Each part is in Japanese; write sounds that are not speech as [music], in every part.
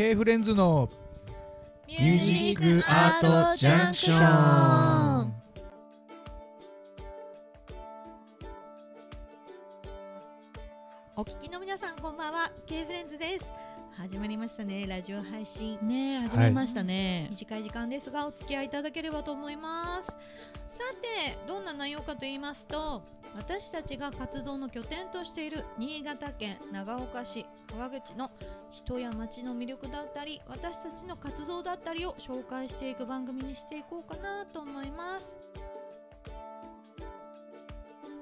K フレンズのミュージックアートジャンクションお聞きの皆さんこんばんは。K フレンズです。始まりましたね。ラジオ配信。ねえ始めましたね、短い時間ですがお付き合いいただければと思います。さてどんな内容かと言いますと私たちが活動の拠点としている新潟県長岡市川口の人や町の魅力だったり私たちの活動だったりを紹介していく番組にしていこうかなと思います。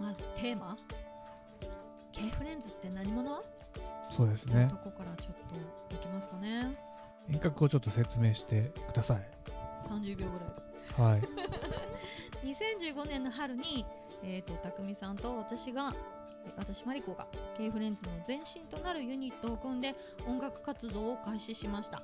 まずテーマ K フレンズって何者？そうですね。とこからちょっといきますかね。遠隔をちょっと説明してください。30秒ぐらい。はい [laughs] 2015年の春に、えー、と匠さんと私がえー私マリコが K フレンズの前身となるユニットを組んで音楽活動を開始しました。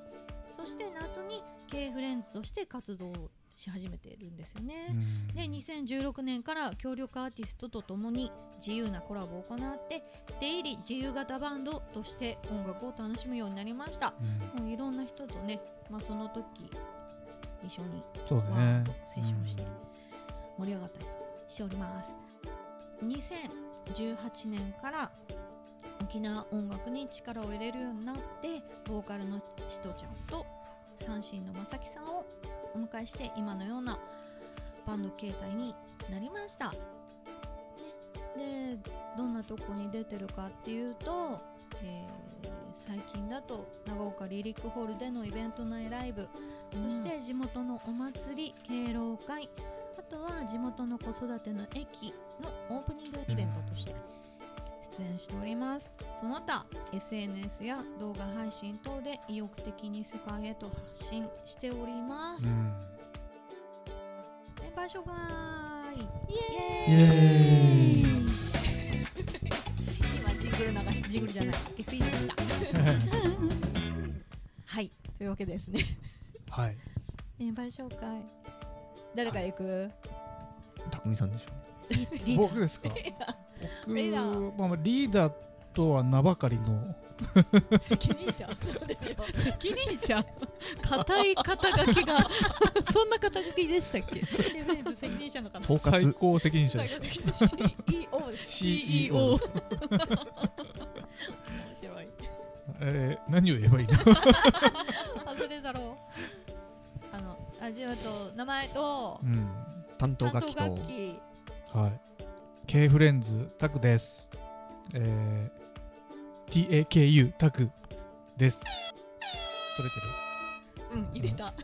そして夏に K フレンズとして活動をし始めているんですよね、うん。で2016年から協力アーティストとともに自由なコラボを行って出入り自由型バンドとして音楽を楽しむようになりました。うん。もういろんな人とね、まあ、その時一緒にそうわーね。っとセッションして盛り上がったりしております。2018年から沖縄音楽に力を入れるようになってボーカルのしとちゃんと三振のまさきさんをお迎えして今のようなバンド形態になりました、でどんなとこに出てるかっていうと、えー最近だと長岡リリックホールでのイベント内ライブ。そして地元のお祭り敬老会。の子育ての駅のオープニングイベントとして出演しております。その他 SNS や動画配信等で意欲的に世界へと発信しております、うん。メンバー紹介。イイ。エーイ。今ジングル流しジングルじゃない。SE でした。[laughs] はい。というわけですね。はい。メンバー紹介。誰から行く？みさんでしょ。リーダー。僕ですか？僕リーダー。まあまあリーダーとは名ばかりの。責任者。[laughs] 責任者。硬い肩書きが。[laughs] そんな肩書きでしたっけ？責任者の方。統最括高責任者です CEO です CEO 面面白い。えー何を言えばいいの？[laughs] 外れだろう。あのあじゃあと名前とうん担当楽器と。楽器はい。K フレンズタクです。えー TAKU タクです。取れてる？うん入れた。[laughs] ちょっ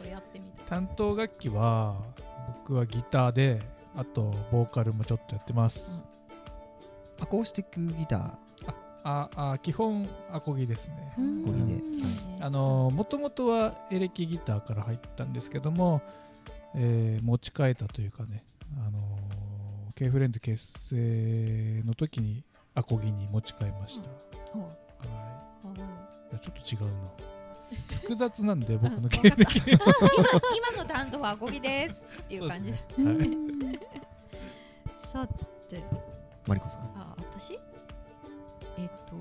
とやってみた担当楽器は僕はギターであとボーカルもちょっとやってます、アコースティックギタああ基本アコギですね。ーこぎで、あのもともとはエレキギターから入ったんですけども、えー持ち替えたというかね、あの K フレンズ結成の時にアコギに持ち替えました、ほう。はい。ちょっと違うな。[laughs] 複雑なんで僕のうん経歴。今今の担当はアコギですっていう感じ。でそうですね。はい。さて。マリコさん。あ私？えっと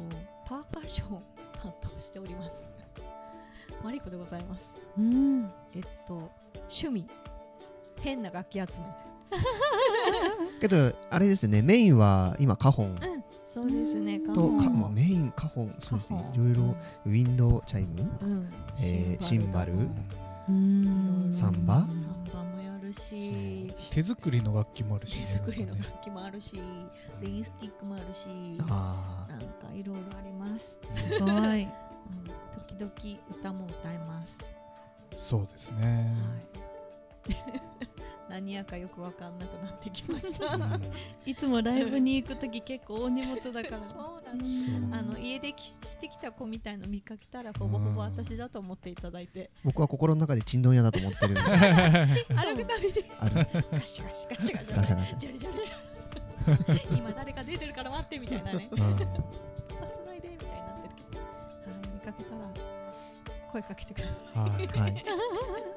パーカッションを担当しております。マリコでございます。うん。えっと趣味。変な楽器集め。けどあれですねメインは今カホン。そうですねカホン。かまあ、メインカホン。そうですねカホン。いろいろウィンドウチャイムうん。えーシンバル。サンバ？サンバもやるし。手作りの楽器もあるし、手ね、作りの楽器もあるし。レインスティックもあるし。あなんかいろいろあります、すごい。[laughs] うん、時々歌も歌います。そうですね、はい [laughs] 何やかよくわかんなくなってきました。うん。いつもライブに行くとき結構大荷物だから。[laughs] そうなのそう。あの家できしてきた子みたいの見かけたらほぼほぼ私だと思っていただいて。僕は心の中でチンドン屋だと思ってるんで [laughs] あ歩くたびにるガシャガシャガシャガシャ。ガシャガシャジャリジャリ今誰か出てるから待ってみたいなね。うん。させないでみたいになって。るけど、はい、見かけたら声かけてくださはい。はい。あ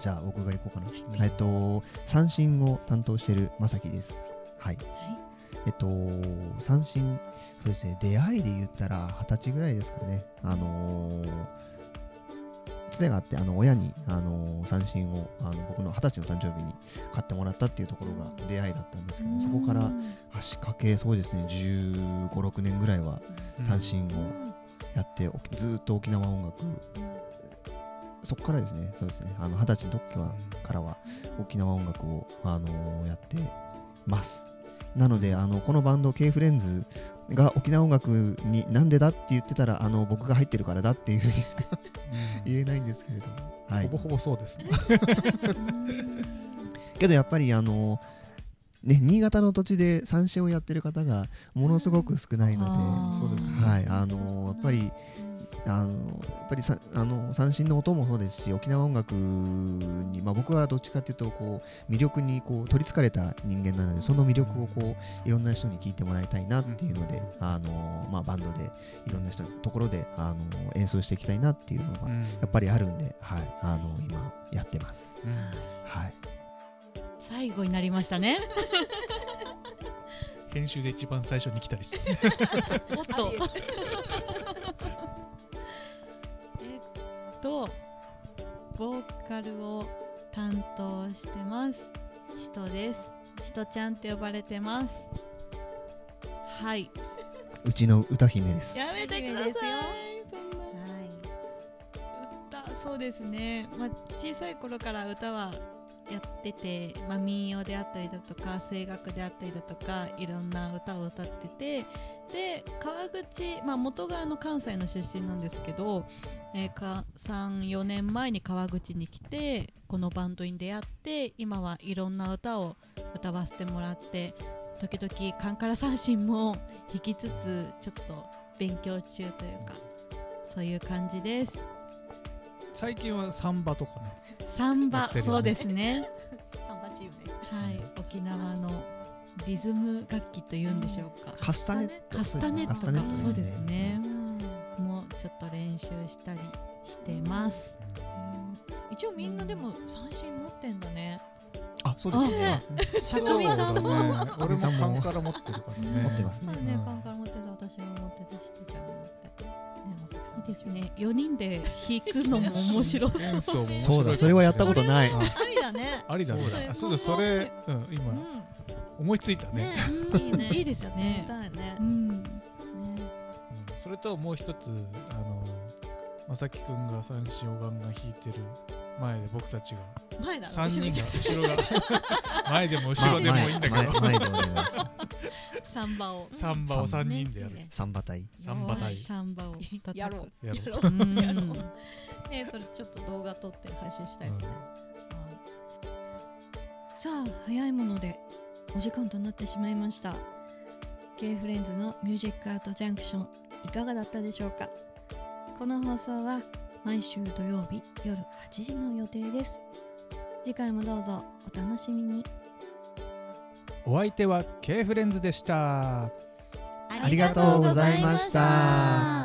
じゃあ僕が行こうかな、えっと三振を担当してるまさきです。はい。い。はい。えっと三振そうですね。出会いで言ったら二十歳ぐらいですかね。あのーつてがあってあの親に、あのー三振をあの僕の二十歳の誕生日に買ってもらったっていうところが出会いだったんですけどそこから足掛けそうですね。1 5 6年ぐらいは三振をやってずーっと沖縄音楽そこからですね。そうですね。あの二十歳の時はからは沖縄音楽を、あのーやってます。なのであのこのバンド K フレンズが沖縄音楽になんでだって言ってたらあの僕が入ってるからだっていうふうに [laughs] 言えないんですけれども、はい。ほぼ、ほぼそうですね。[laughs] けどやっぱりあのね新潟の土地で三振をやってる方がものすごく少ないので、そうですね。はい。あのやっぱりあのやっぱりさあの三振の音もそうですし沖縄音楽に、まあ、僕はどっちかっていうとこう魅力にこう取りつかれた人間なのでその魅力をこういろんな人に聞いてもらいたいなっていうので、あのまあ、バンドでいろんな人のところであの演奏していきたいなっていうのがやっぱりあるんで、はい、あの今やってます。はい。最後になりましたね。編集で一番最初に来たりして。[laughs] もっとルを担当してますしとですしとちゃんって呼ばれてますはいうちの歌姫です。やめてくださいそんな歌そうですね、まあ、小さい頃から歌はやってて、まあ、民謡であったりだとか声楽であったりだとかいろんな歌を歌っててで川口、まあ、元があの関西の出身なんですけど、えーか34年前に川口に来てこのバンドに出会って今はいろんな歌を歌わせてもらって時々カンカラ三振も弾きつつちょっと勉強中というかそういう感じです最近はサンバとかね。サンバ、ねそうですねリズム楽器というんでしょうか、カスタネット？カスタネットそうですね。うですね。うん。もうちょっと練習したりしてます。一応みんなでも三振持ってんだね。あ、そうですね。匠さんもそうだね。俺も匠さんも。カンから持ってるからね。持ってますそうね。ね。うん。カンから持ってた私も持ってたしちゃんも持って。たいいですね。4人で弾くのも面白そう。そうだ、それはやったことない。あありだね。ありだね。そうだあそれ、うん、う今ん思いついたね。いいね。[laughs] いいですよ見ね。それともう一つあのまさきくんが三四オガンが弾いてる前で僕たちが。前だ。ろ三人が後ろが。[laughs] 前でも後ろでもいいんだけど。サンバを。サンバを三人でやる。サンバ隊。サンバ隊。サンバをやろう。やろう。やろう。うん。やろうねそれちょっと動画撮って配信したいですね、さあ早いものでお時間となってしまいました。K フレンズのミュージックアートジャンクションいかがだったでしょうか？この放送は毎週土曜日夜8時の予定です。次回もどうぞお楽しみに。お相手は K フレンズでした。ありがとうございました